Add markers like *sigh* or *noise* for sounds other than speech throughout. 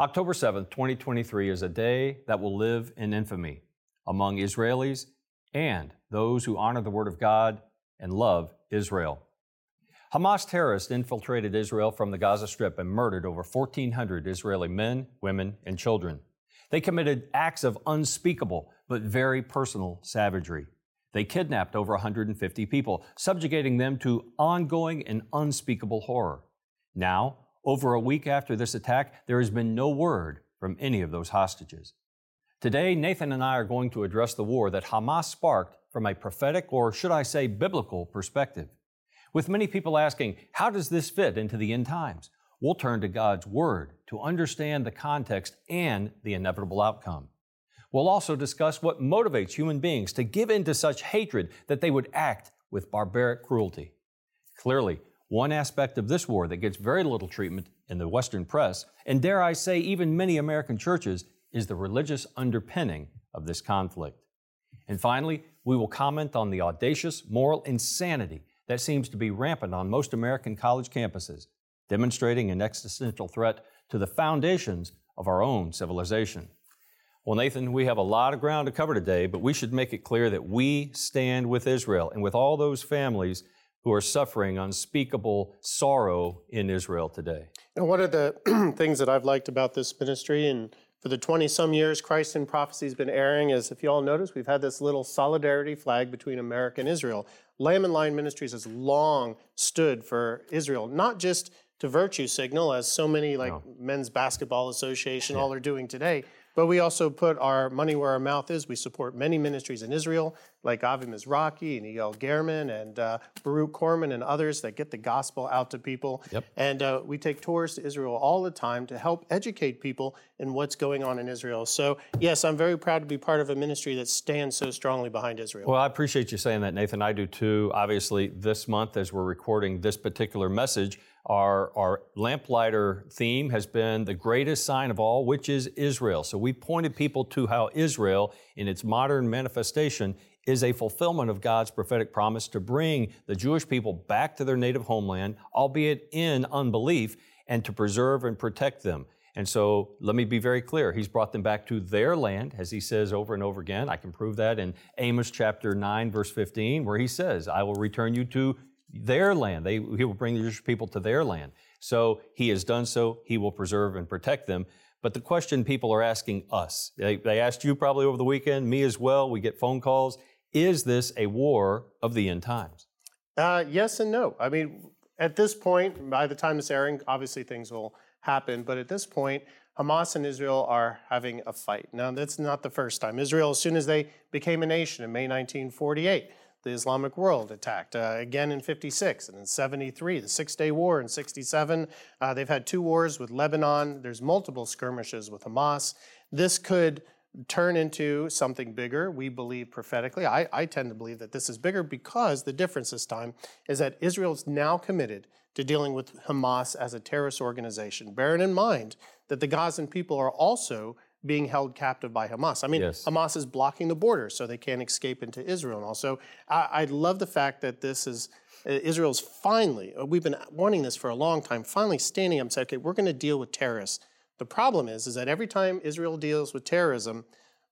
October 7th, 2023 is a day that will live in infamy among Israelis and those who honor the Word of God and love Israel. Hamas terrorists infiltrated Israel from the Gaza Strip and murdered over 1,400 Israeli men, women, and children. They committed acts of unspeakable but very personal savagery. They kidnapped over 150 people, subjugating them to ongoing and unspeakable horror. Now, over a week after this attack, there has been no word from any of those hostages. Today, Nathan and I are going to address the war that Hamas sparked from a prophetic, or should I say, biblical perspective. With many people asking, how does this fit into the end times? We'll turn to God's Word to understand the context and the inevitable outcome. We'll also discuss what motivates human beings to give in to such hatred that they would act with barbaric cruelty. Clearly, one aspect of this war that gets very little treatment in the Western press, and dare I say even many American churches, is the religious underpinning of this conflict. And finally, we will comment on the audacious moral insanity that seems to be rampant on most American college campuses, demonstrating an existential threat to the foundations of our own civilization. Well, Nathan, we have a lot of ground to cover today, but we should make it clear that we stand with Israel and with all those families who are suffering unspeakable sorrow in Israel today. And one of the *clears throat* things that I've liked about this ministry and for the 20 some years Christ in Prophecy has been airing is if you all notice, we've had this little solidarity flag between America and Israel. Lamb and Lion Ministries has long stood for Israel, not just to virtue signal, as so many like no. Men's Basketball Association yeah. all are doing today, but we also put our money where our mouth is. We support many ministries in Israel, like Avi Mizrahi and Yael Gehrman and uh, Baruch Korman and others that get the gospel out to people. Yep. And uh, we take tours to Israel all the time to help educate people in what's going on in Israel. So, yes, I'm very proud to be part of a ministry that stands so strongly behind Israel. Well, I appreciate you saying that, Nathan. I do too. Obviously, this month, as we're recording this particular message, our, our lamplighter theme has been the greatest sign of all, which is Israel. So we pointed people to how Israel, in its modern manifestation, is a fulfillment of God's prophetic promise to bring the Jewish people back to their native homeland, albeit in unbelief, and to preserve and protect them. And so let me be very clear. He's brought them back to their land, as he says over and over again. I can prove that in Amos chapter 9, verse 15, where he says, I will return you to their land. They, he will bring the Jewish people to their land. So he has done so. He will preserve and protect them. But the question people are asking us, they, they asked you probably over the weekend, me as well. We get phone calls. Is this a war of the end times? Uh, yes and no. I mean, at this point, by the time this airing, obviously things will happen. But at this point, Hamas and Israel are having a fight. Now, that's not the first time. Israel, as soon as they became a nation in May 1948, the Islamic world attacked uh, again in 56 and in 73, the Six Day War in 67. Uh, they've had two wars with Lebanon. There's multiple skirmishes with Hamas. This could turn into something bigger. We believe prophetically. I, I tend to believe that this is bigger because the difference this time is that Israel is now committed to dealing with Hamas as a terrorist organization, bearing in mind that the Gazan people are also being held captive by Hamas. I mean, yes. Hamas is blocking the border so they can't escape into Israel. And also, I, I love the fact that this is uh, Israel's finally, uh, we've been wanting this for a long time, finally standing up and said, okay, we're going to deal with terrorists. The problem is, is that every time Israel deals with terrorism,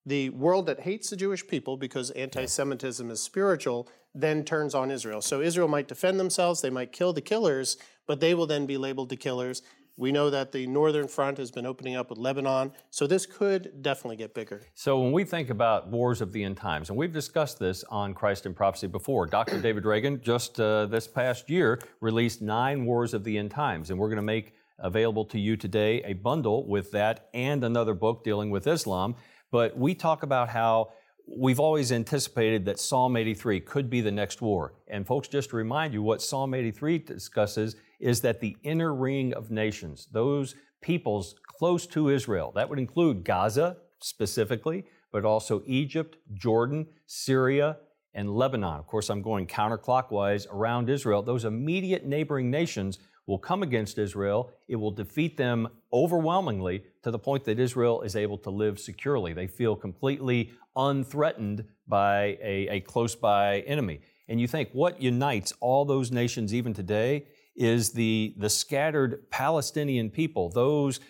the world that hates the Jewish people because anti-Semitism is spiritual then turns on Israel. So Israel might defend themselves, they might kill the killers, but they will then be labeled the killers. We know that the northern front has been opening up with Lebanon, so this could definitely get bigger. So when we think about wars of the end times, and we've discussed this on Christ in Prophecy before, Dr. David Reagan just uh, this past year released nine wars of the end times, and we're going to make available to you today a bundle with that and another book dealing with Islam. But we talk about how we've always anticipated that Psalm 83 could be the next war. And folks, just to remind you, what Psalm 83 discusses is that the inner ring of nations, those peoples close to Israel, that would include Gaza specifically, but also Egypt, Jordan, Syria, and Lebanon. Of course, I'm going counterclockwise around Israel. Those immediate neighboring nations will come against Israel. It will defeat them overwhelmingly to the point that Israel is able to live securely. They feel completely unthreatened by a, a close by enemy. And you think what unites all those nations even today is the, the scattered Palestinian people, those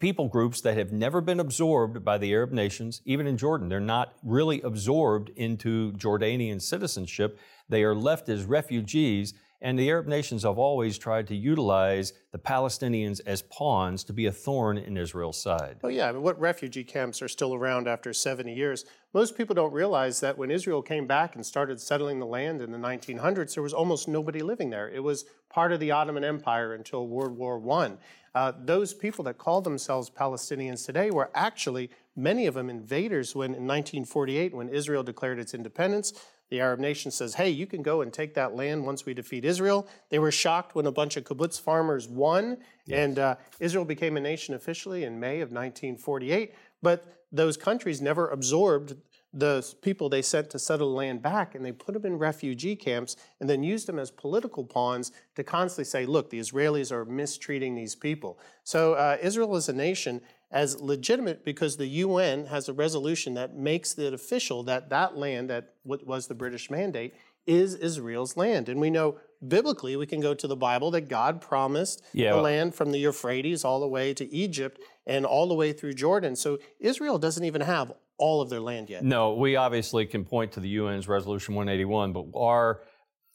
people groups that have never been absorbed by the Arab nations, even in Jordan. They're not really absorbed into Jordanian citizenship. They are left as refugees and the Arab nations have always tried to utilize the Palestinians as pawns to be a thorn in Israel's side. Oh, yeah. I mean, what refugee camps are still around after 70 years? Most people don't realize that when Israel came back and started settling the land in the 1900s, there was almost nobody living there. It was part of the Ottoman Empire until World War I. Uh, those people that call themselves Palestinians today were actually many of them invaders when in 1948 when Israel declared its independence the Arab nation says, hey, you can go and take that land once we defeat Israel. They were shocked when a bunch of kibbutz farmers won, yes. and uh, Israel became a nation officially in May of 1948. But those countries never absorbed the people they sent to settle the land back, and they put them in refugee camps and then used them as political pawns to constantly say, look, the Israelis are mistreating these people. So uh, Israel as a nation as legitimate because the UN has a resolution that makes it official that that land, that what was the British mandate, is Israel's land. And we know biblically, we can go to the Bible that God promised yeah. the land from the Euphrates all the way to Egypt and all the way through Jordan. So Israel doesn't even have all of their land yet. No, we obviously can point to the UN's Resolution 181, but our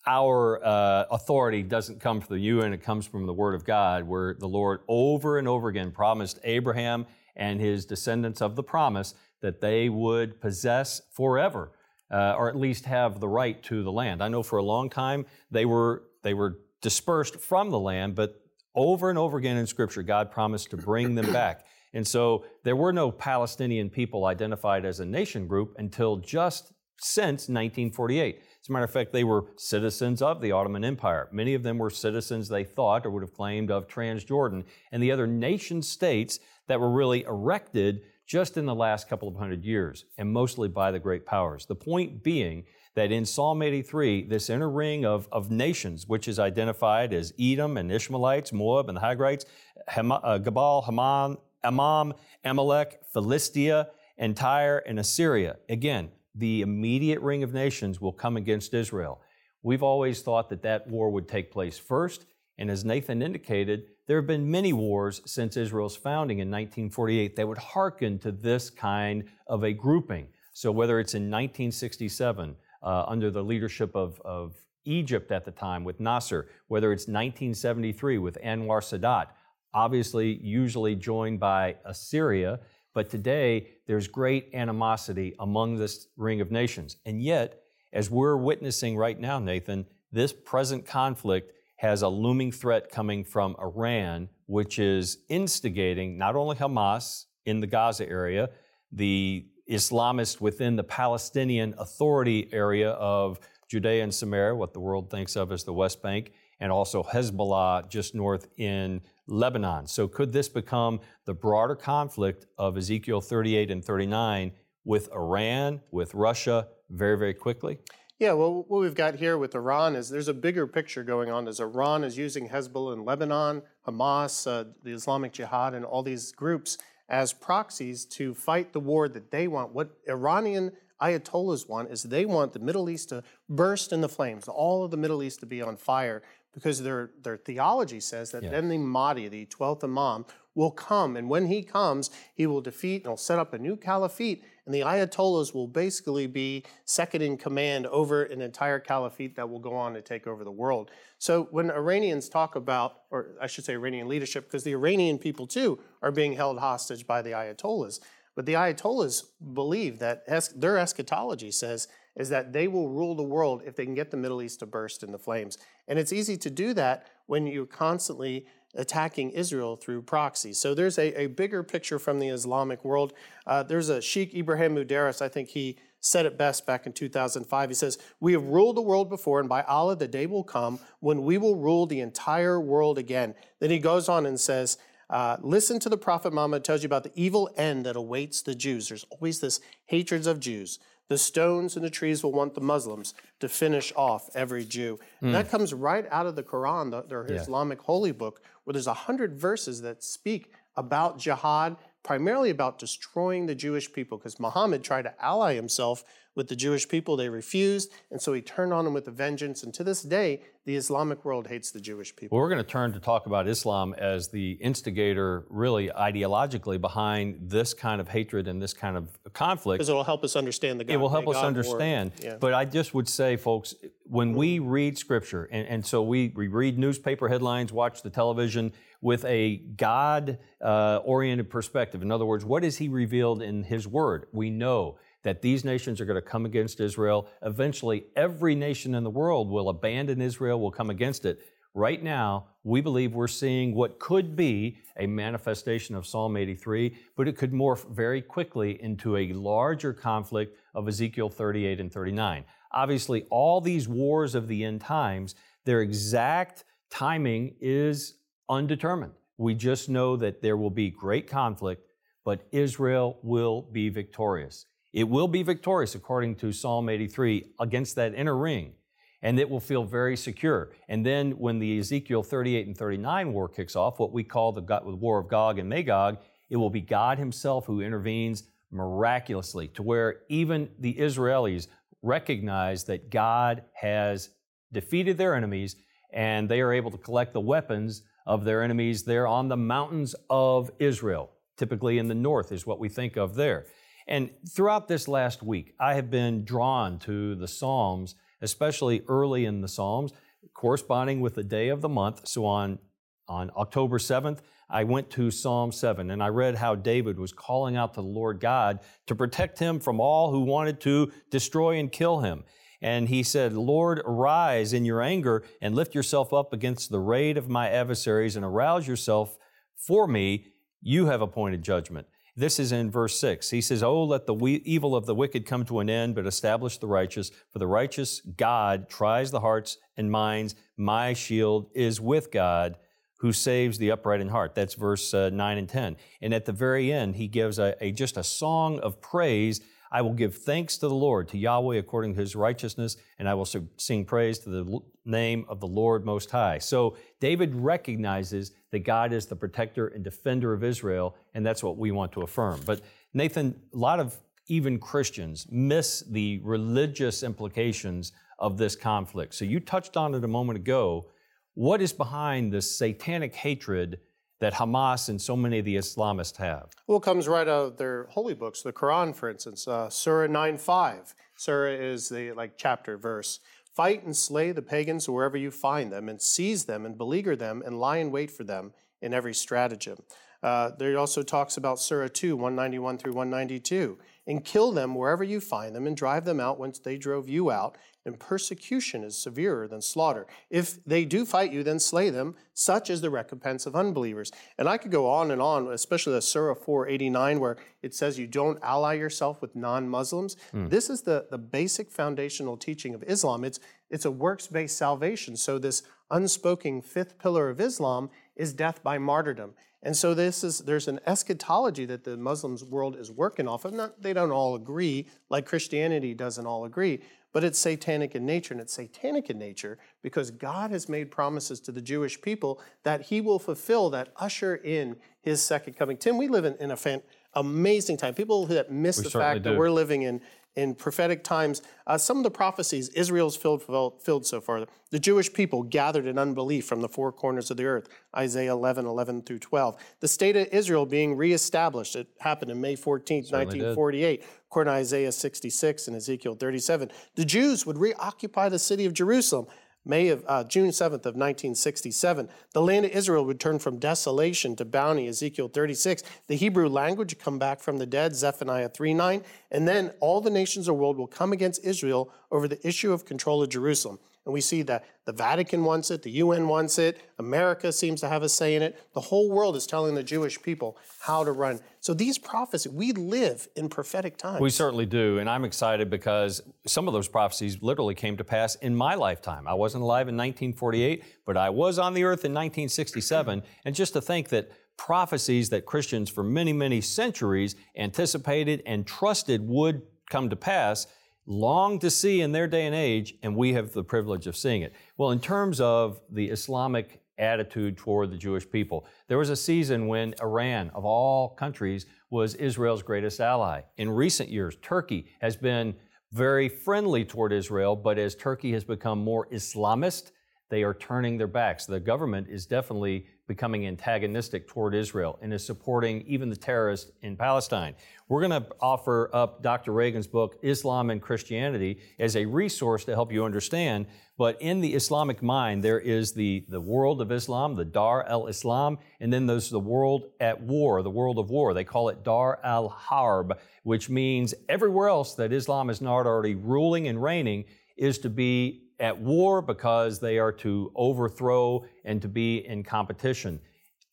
our uh, authority doesn't come from the UN, it comes from the Word of God, where the Lord over and over again promised Abraham and his descendants of the promise that they would possess forever, uh, or at least have the right to the land. I know for a long time they were, they were dispersed from the land, but over and over again in Scripture, God promised to bring them back. And so there were no Palestinian people identified as a nation group until just since 1948. As a matter of fact, they were citizens of the Ottoman Empire. Many of them were citizens, they thought, or would have claimed, of Transjordan and the other nation states that were really erected just in the last couple of hundred years, and mostly by the great powers. The point being that in Psalm 83, this inner ring of, of nations, which is identified as Edom and Ishmaelites, Moab and the Hagrites, Ham, uh, Gabal, Haman, Ammon, Amalek, Philistia, and Tyre and Assyria. Again, the immediate ring of nations will come against Israel. We've always thought that that war would take place first, and as Nathan indicated, there have been many wars since Israel's founding in 1948 that would hearken to this kind of a grouping. So, whether it's in 1967 uh, under the leadership of, of Egypt at the time with Nasser, whether it's 1973 with Anwar Sadat, obviously, usually joined by Assyria, but today, there's great animosity among this ring of nations. And yet, as we're witnessing right now, Nathan, this present conflict has a looming threat coming from Iran, which is instigating not only Hamas in the Gaza area, the Islamists within the Palestinian Authority area of Judea and Samaria, what the world thinks of as the West Bank, and also Hezbollah just north in Lebanon. So, could this become the broader conflict of Ezekiel 38 and 39 with Iran, with Russia, very, very quickly? Yeah, well, what we've got here with Iran is there's a bigger picture going on. As Iran is using Hezbollah in Lebanon, Hamas, uh, the Islamic Jihad, and all these groups as proxies to fight the war that they want. What Iranian Ayatollahs want is they want the Middle East to burst in the flames, all of the Middle East to be on fire because their, their theology says that then the Mahdi, the 12th Imam, will come. And when he comes, he will defeat and he'll set up a new caliphate. And the Ayatollahs will basically be second in command over an entire caliphate that will go on to take over the world. So when Iranians talk about, or I should say Iranian leadership, because the Iranian people too are being held hostage by the Ayatollahs. But the Ayatollahs believe that es- their eschatology says is that they will rule the world if they can get the Middle East to burst into flames. And it's easy to do that when you're constantly attacking Israel through proxy. So there's a, a bigger picture from the Islamic world. Uh, there's a Sheikh Ibrahim Mudayris, I think he said it best back in 2005. He says, We have ruled the world before, and by Allah, the day will come when we will rule the entire world again. Then he goes on and says, uh, listen to the Prophet Muhammad tells you about the evil end that awaits the Jews. There's always this hatreds of Jews. The stones and the trees will want the Muslims to finish off every Jew. Mm. that comes right out of the Quran, the, their yeah. Islamic holy book, where there's a hundred verses that speak about jihad, primarily about destroying the Jewish people because Muhammad tried to ally himself with the Jewish people. They refused, and so he turned on them with a vengeance. And to this day, the Islamic world hates the Jewish people. Well, we're going to turn to talk about Islam as the instigator, really ideologically, behind this kind of hatred and this kind of conflict. Because it will help us understand the God. It will help us understand. Yeah. But I just would say, folks, when we read Scripture, and, and so we, we read newspaper headlines, watch the television, with a God uh, oriented perspective. In other words, what is He revealed in His Word? We know that these nations are going to come against Israel. Eventually, every nation in the world will abandon Israel, will come against it. Right now, we believe we're seeing what could be a manifestation of Psalm 83, but it could morph very quickly into a larger conflict of Ezekiel 38 and 39. Obviously, all these wars of the end times, their exact timing is undetermined. We just know that there will be great conflict, but Israel will be victorious. It will be victorious, according to Psalm 83, against that inner ring, and it will feel very secure. And then when the Ezekiel 38 and 39 war kicks off, what we call the war of Gog and Magog, it will be God Himself who intervenes miraculously to where even the Israelis recognize that God has defeated their enemies and they are able to collect the weapons of their enemies there on the mountains of Israel. Typically in the north is what we think of there. And throughout this last week, I have been drawn to the Psalms, especially early in the Psalms, corresponding with the day of the month. So on, on October 7th, I went to Psalm 7 and I read how David was calling out to the Lord God to protect him from all who wanted to destroy and kill him. And he said, Lord, arise in your anger and lift yourself up against the raid of my adversaries and arouse yourself for me. You have appointed judgment. This is in verse 6. He says, Oh, let the we- evil of the wicked come to an end, but establish the righteous. For the righteous God tries the hearts and minds. My shield is with God who saves the upright in heart. That's verse uh, 9 and 10. And at the very end, he gives a, a just a song of praise I will give thanks to the Lord, to Yahweh according to his righteousness, and I will sing praise to the name of the Lord Most High. So David recognizes that God is the protector and defender of Israel, and that's what we want to affirm. But Nathan, a lot of even Christians miss the religious implications of this conflict. So you touched on it a moment ago. What is behind this satanic hatred that Hamas and so many of the Islamists have? Well, it comes right out of their holy books, the Quran, for instance, uh, Surah 9.5. Surah is the like chapter verse. Fight and slay the pagans wherever you find them, and seize them and beleaguer them, and lie in wait for them in every stratagem. Uh, there also talks about Surah 2, 191 through 192. And kill them wherever you find them, and drive them out whence they drove you out, and persecution is severer than slaughter. If they do fight you, then slay them. Such is the recompense of unbelievers. And I could go on and on, especially the Surah 489, where it says you don't ally yourself with non Muslims. Mm. This is the, the basic foundational teaching of Islam. It's, it's a works based salvation. So, this unspoken fifth pillar of Islam is death by martyrdom. And so this is there's an eschatology that the Muslims world is working off of. Not they don't all agree, like Christianity doesn't all agree, but it's satanic in nature, and it's satanic in nature because God has made promises to the Jewish people that He will fulfill, that usher in His second coming. Tim, we live in, in a fan, amazing time. People that miss we the fact do. that we're living in in prophetic times. Uh, some of the prophecies Israel's filled, filled so far. The Jewish people gathered in unbelief from the four corners of the earth, Isaiah 11, 11 through 12. The state of Israel being reestablished. It happened in May 14, 1948, did. according to Isaiah 66 and Ezekiel 37. The Jews would reoccupy the city of Jerusalem. May of uh, June 7th of 1967, the land of Israel would turn from desolation to bounty, Ezekiel 36. The Hebrew language come back from the dead, Zephaniah 3:9, and then all the nations of the world will come against Israel over the issue of control of Jerusalem. And we see that the Vatican wants it, the UN wants it, America seems to have a say in it. The whole world is telling the Jewish people how to run. So these prophecies, we live in prophetic times. We certainly do. And I'm excited because some of those prophecies literally came to pass in my lifetime. I wasn't alive in 1948, but I was on the earth in 1967. And just to think that prophecies that Christians for many, many centuries anticipated and trusted would come to pass longed to see in their day and age, and we have the privilege of seeing it. Well, in terms of the Islamic attitude toward the Jewish people. There was a season when Iran, of all countries, was Israel's greatest ally. In recent years, Turkey has been very friendly toward Israel, but as Turkey has become more Islamist, they are turning their backs. The government is definitely becoming antagonistic toward Israel and is supporting even the terrorists in Palestine. We're going to offer up Dr. Reagan's book, Islam and Christianity, as a resource to help you understand. But in the Islamic mind, there is the, the world of Islam, the Dar al Islam, and then there's the world at war, the world of war. They call it Dar al Harb, which means everywhere else that Islam is not already ruling and reigning is to be at war because they are to overthrow and to be in competition,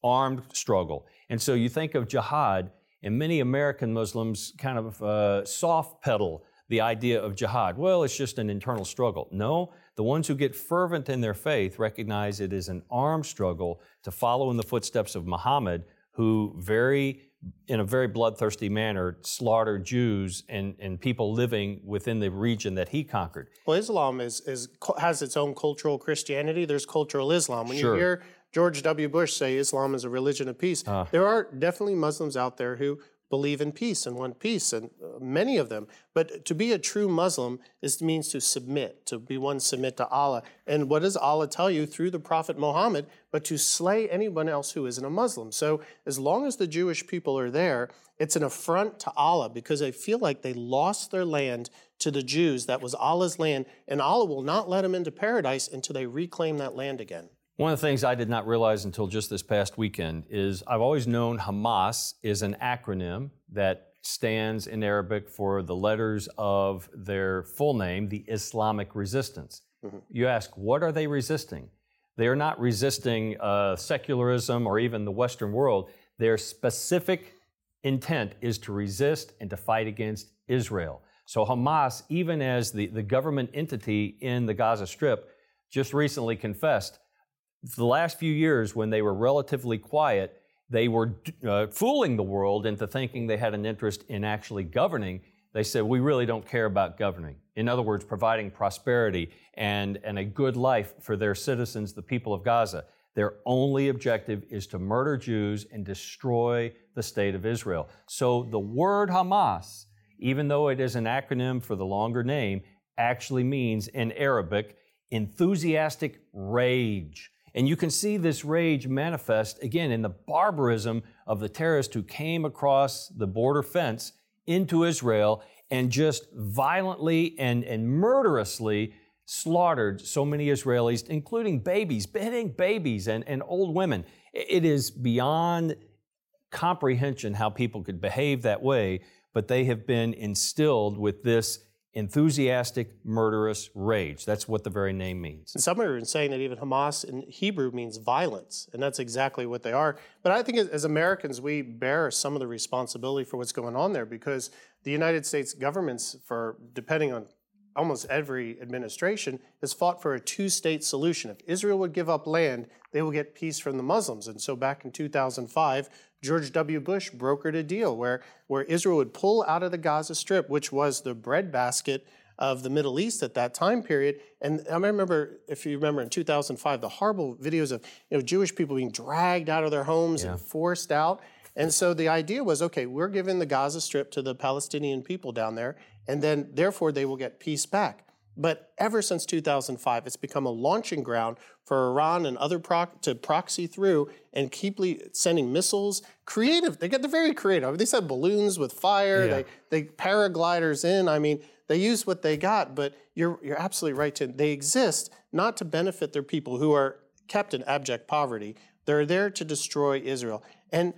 armed struggle. And so you think of jihad, and many American Muslims kind of uh, soft pedal the idea of jihad. Well, it's just an internal struggle. No, the ones who get fervent in their faith recognize it is an armed struggle to follow in the footsteps of Muhammad, who very in a very bloodthirsty manner, slaughter Jews and, and people living within the region that he conquered. Well, Islam is, is has its own cultural Christianity. There's cultural Islam. When sure. you hear George W. Bush say Islam is a religion of peace, uh, there are definitely Muslims out there who believe in peace and want peace, and uh, many of them. But to be a true Muslim is means to submit, to be one submit to Allah. And what does Allah tell you through the Prophet Muhammad? But to slay anyone else who isn't a Muslim. So as long as the Jewish people are there, it's an affront to Allah because they feel like they lost their land to the Jews. That was Allah's land, and Allah will not let them into paradise until they reclaim that land again. One of the things I did not realize until just this past weekend is I've always known Hamas is an acronym that stands in Arabic for the letters of their full name, the Islamic Resistance. Mm-hmm. You ask, what are they resisting? They are not resisting uh, secularism or even the Western world. Their specific intent is to resist and to fight against Israel. So Hamas, even as the, the government entity in the Gaza Strip, just recently confessed the last few years, when they were relatively quiet, they were uh, fooling the world into thinking they had an interest in actually governing. They said, We really don't care about governing. In other words, providing prosperity and, and a good life for their citizens, the people of Gaza. Their only objective is to murder Jews and destroy the state of Israel. So the word Hamas, even though it is an acronym for the longer name, actually means in Arabic enthusiastic rage. And you can see this rage manifest again in the barbarism of the terrorists who came across the border fence into Israel and just violently and, and murderously slaughtered so many Israelis, including babies, beheading babies and, and old women. It is beyond comprehension how people could behave that way, but they have been instilled with this enthusiastic, murderous rage. That's what the very name means. And some are saying that even Hamas in Hebrew means violence, and that's exactly what they are. But I think as Americans, we bear some of the responsibility for what's going on there because the United States governments, for depending on almost every administration, has fought for a two state solution. If Israel would give up land, they will get peace from the Muslims. And so back in 2005, George W. Bush brokered a deal where, where Israel would pull out of the Gaza Strip, which was the breadbasket of the Middle East at that time period. And I remember, if you remember in 2005, the horrible videos of you know, Jewish people being dragged out of their homes yeah. and forced out. And so the idea was okay, we're giving the Gaza Strip to the Palestinian people down there, and then therefore they will get peace back. But ever since 2005, it's become a launching ground for Iran and other proc- to proxy through and keep le- sending missiles. Creative, they get the very creative. They send balloons with fire. Yeah. They they paragliders in. I mean, they use what they got. But you're you're absolutely right. To they exist not to benefit their people who are kept in abject poverty. They're there to destroy Israel. And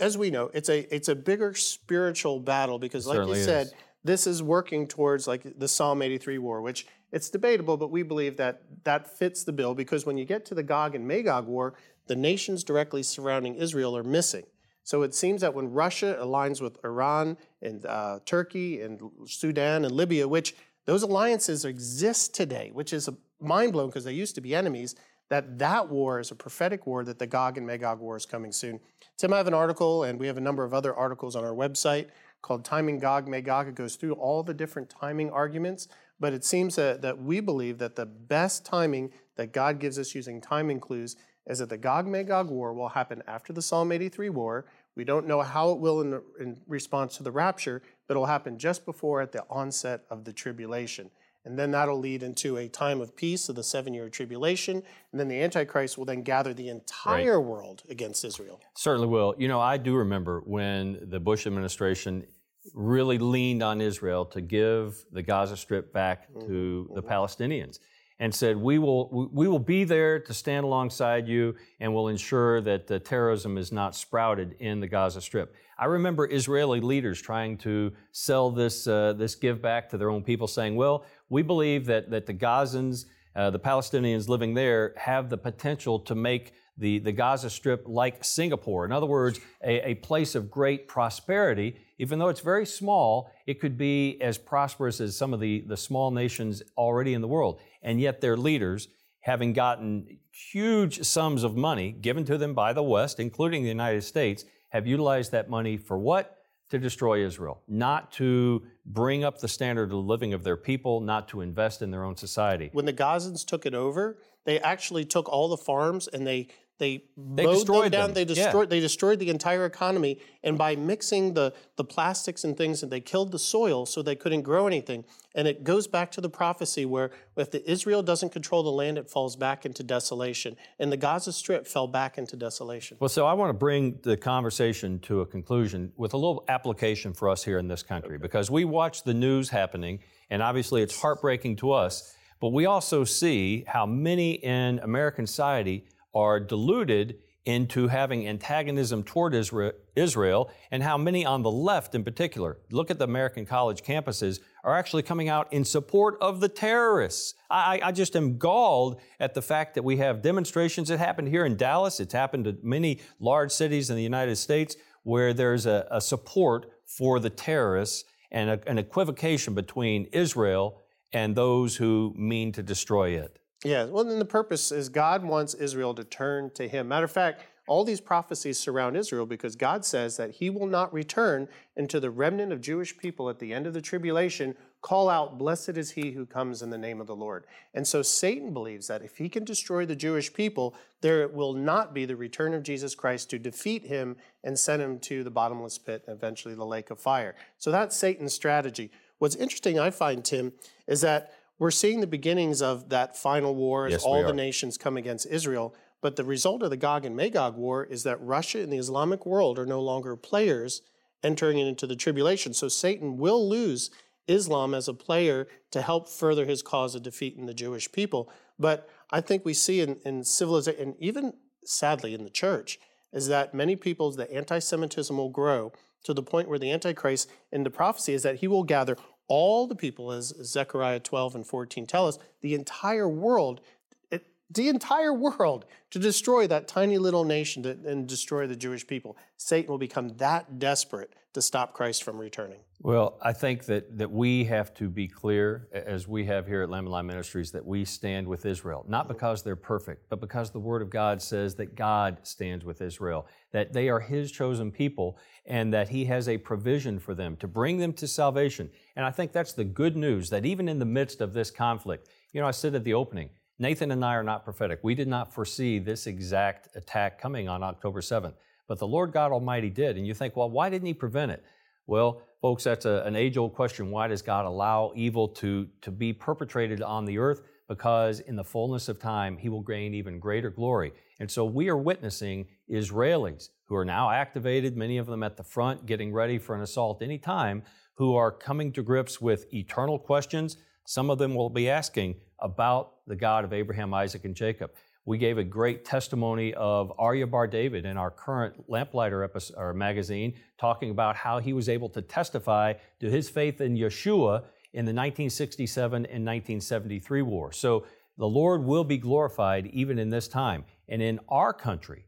as we know, it's a it's a bigger spiritual battle because, like you said. Is this is working towards like the Psalm 83 war, which it's debatable, but we believe that that fits the bill because when you get to the Gog and Magog war, the nations directly surrounding Israel are missing. So it seems that when Russia aligns with Iran and uh, Turkey and Sudan and Libya, which those alliances exist today, which is mind blowing because they used to be enemies, that that war is a prophetic war that the Gog and Magog war is coming soon. Tim, I have an article, and we have a number of other articles on our website called Timing Gog Magog. It goes through all the different timing arguments, but it seems that, that we believe that the best timing that God gives us using timing clues is that the Gog Magog war will happen after the Psalm 83 war. We don't know how it will in, in response to the rapture, but it will happen just before at the onset of the tribulation. And then that'll lead into a time of peace of the seven year tribulation. And then the Antichrist will then gather the entire right. world against Israel. Certainly will. You know, I do remember when the Bush administration really leaned on Israel to give the Gaza Strip back to mm-hmm. the Palestinians and said, we will, we will be there to stand alongside you and will ensure that the terrorism is not sprouted in the Gaza Strip. I remember Israeli leaders trying to sell this, uh, this give back to their own people, saying, well, we believe that, that the Gazans, uh, the Palestinians living there, have the potential to make the, the Gaza Strip like Singapore. In other words, a, a place of great prosperity. Even though it's very small, it could be as prosperous as some of the, the small nations already in the world and yet their leaders, having gotten huge sums of money given to them by the West, including the United States, have utilized that money for what? To destroy Israel, not to bring up the standard of living of their people, not to invest in their own society. When the Gazans took it over, they actually took all the farms and they they, they mowed them down. Them. They destroyed. Yeah. They destroyed the entire economy, and by mixing the the plastics and things, and they killed the soil, so they couldn't grow anything. And it goes back to the prophecy where if the Israel doesn't control the land, it falls back into desolation. And the Gaza Strip fell back into desolation. Well, so I want to bring the conversation to a conclusion with a little application for us here in this country, okay. because we watch the news happening, and obviously it's heartbreaking to us. But we also see how many in American society are deluded into having antagonism toward Israel, and how many on the left in particular, look at the American college campuses, are actually coming out in support of the terrorists. I, I just am galled at the fact that we have demonstrations. It happened here in Dallas, it's happened to many large cities in the United States where there's a, a support for the terrorists and a, an equivocation between Israel and those who mean to destroy it. Yeah, well, then the purpose is God wants Israel to turn to Him. Matter of fact, all these prophecies surround Israel because God says that He will not return into the remnant of Jewish people at the end of the tribulation. Call out, Blessed is he who comes in the name of the Lord. And so Satan believes that if he can destroy the Jewish people, there will not be the return of Jesus Christ to defeat him and send him to the bottomless pit and eventually the lake of fire. So that's Satan's strategy. What's interesting, I find, Tim, is that we're seeing the beginnings of that final war as yes, all the nations come against Israel. But the result of the Gog and Magog war is that Russia and the Islamic world are no longer players entering into the tribulation. So Satan will lose Islam as a player to help further his cause of defeat in the Jewish people. But I think we see in, in civilization, and even sadly in the church, is that many people's the anti-Semitism will grow to the point where the Antichrist in the prophecy is that he will gather all the people, as Zechariah 12 and 14 tell us, the entire world, the entire world, to destroy that tiny little nation and destroy the Jewish people. Satan will become that desperate to stop Christ from returning. Well, I think that, that we have to be clear, as we have here at Lamb and Lion Ministries, that we stand with Israel, not mm-hmm. because they're perfect, but because the Word of God says that God stands with Israel, that they are His chosen people, and that He has a provision for them to bring them to salvation. And I think that's the good news, that even in the midst of this conflict, you know, I said at the opening, Nathan and I are not prophetic. We did not foresee this exact attack coming on October 7th. But the Lord God Almighty did. And you think, well, why didn't He prevent it? Well, folks, that's a, an age old question. Why does God allow evil to, to be perpetrated on the earth? Because in the fullness of time, He will gain even greater glory. And so we are witnessing Israelis who are now activated, many of them at the front, getting ready for an assault anytime, who are coming to grips with eternal questions. Some of them will be asking about the God of Abraham, Isaac, and Jacob. We gave a great testimony of Arya Bar David in our current Lamplighter episode, magazine, talking about how he was able to testify to his faith in Yeshua in the 1967 and 1973 war. So the Lord will be glorified even in this time. And in our country,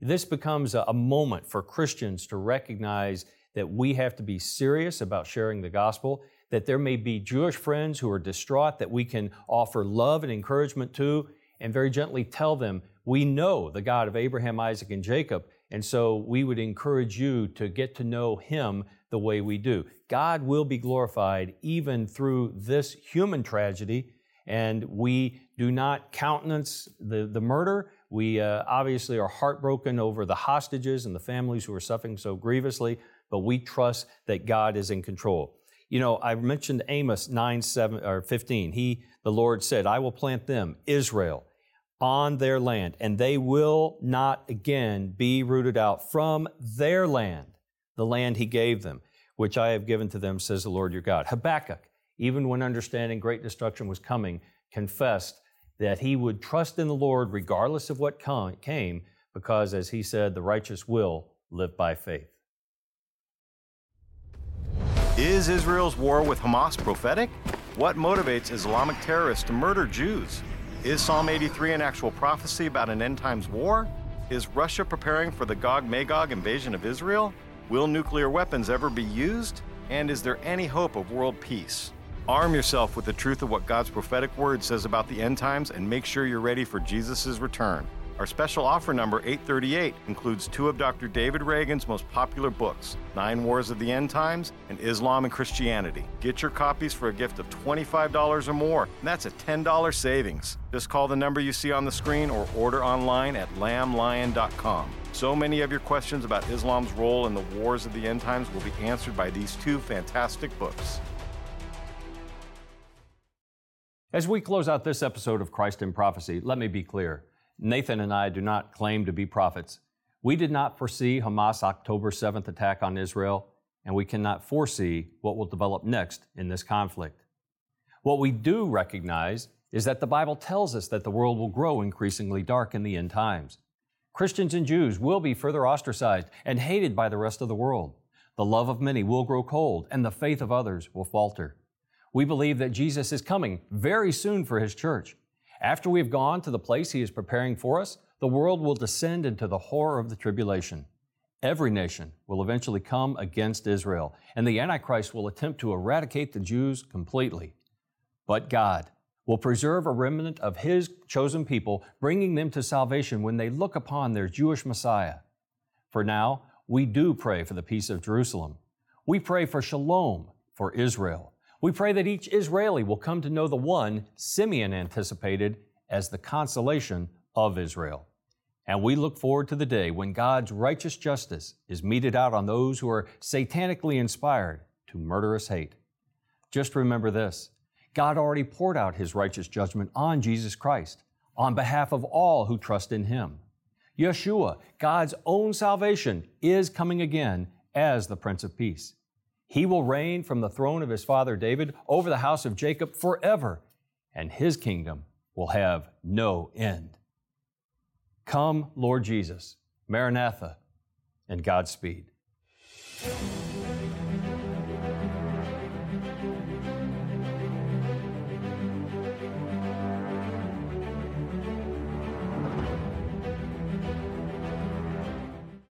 this becomes a moment for Christians to recognize that we have to be serious about sharing the gospel, that there may be Jewish friends who are distraught that we can offer love and encouragement to, and very gently tell them, We know the God of Abraham, Isaac, and Jacob, and so we would encourage you to get to know Him the way we do. God will be glorified even through this human tragedy, and we do not countenance the, the murder, We uh, obviously are heartbroken over the hostages and the families who are suffering so grievously, but we trust that God is in control. You know, I mentioned Amos 9, 7, or 15. He, the Lord said, I will plant them, Israel, on their land, and they will not again be rooted out from their land, the land he gave them, which I have given to them, says the Lord your God. Habakkuk, even when understanding great destruction was coming, confessed that he would trust in the Lord regardless of what came, because, as he said, the righteous will live by faith. Is Israel's war with Hamas prophetic? What motivates Islamic terrorists to murder Jews? Is Psalm 83 an actual prophecy about an end times war? Is Russia preparing for the Gog Magog invasion of Israel? Will nuclear weapons ever be used? And is there any hope of world peace? Arm yourself with the truth of what God's prophetic word says about the end times and make sure you're ready for Jesus' return. Our special offer number 838 includes two of Dr. David Reagan's most popular books, Nine Wars of the End Times and Islam and Christianity. Get your copies for a gift of $25 or more, and that's a $10 savings. Just call the number you see on the screen or order online at lamblion.com. So many of your questions about Islam's role in the wars of the end times will be answered by these two fantastic books. As we close out this episode of Christ in Prophecy, let me be clear. Nathan and I do not claim to be prophets. We did not foresee Hamas' October 7th attack on Israel, and we cannot foresee what will develop next in this conflict. What we do recognize is that the Bible tells us that the world will grow increasingly dark in the end times. Christians and Jews will be further ostracized and hated by the rest of the world. The love of many will grow cold, and the faith of others will falter. We believe that Jesus is coming very soon for his church, after we have gone to the place He is preparing for us, the world will descend into the horror of the tribulation. Every nation will eventually come against Israel, and the Antichrist will attempt to eradicate the Jews completely. But God will preserve a remnant of His chosen people, bringing them to salvation when they look upon their Jewish Messiah. For now, we do pray for the peace of Jerusalem. We pray for shalom for Israel. We pray that each Israeli will come to know the one Simeon anticipated as the consolation of Israel. And we look forward to the day when God's righteous justice is meted out on those who are satanically inspired to murderous hate. Just remember this God already poured out His righteous judgment on Jesus Christ on behalf of all who trust in Him. Yeshua, God's own salvation, is coming again as the Prince of Peace. He will reign from the throne of his father David over the house of Jacob forever, and his kingdom will have no end. Come, Lord Jesus, Maranatha, and Godspeed.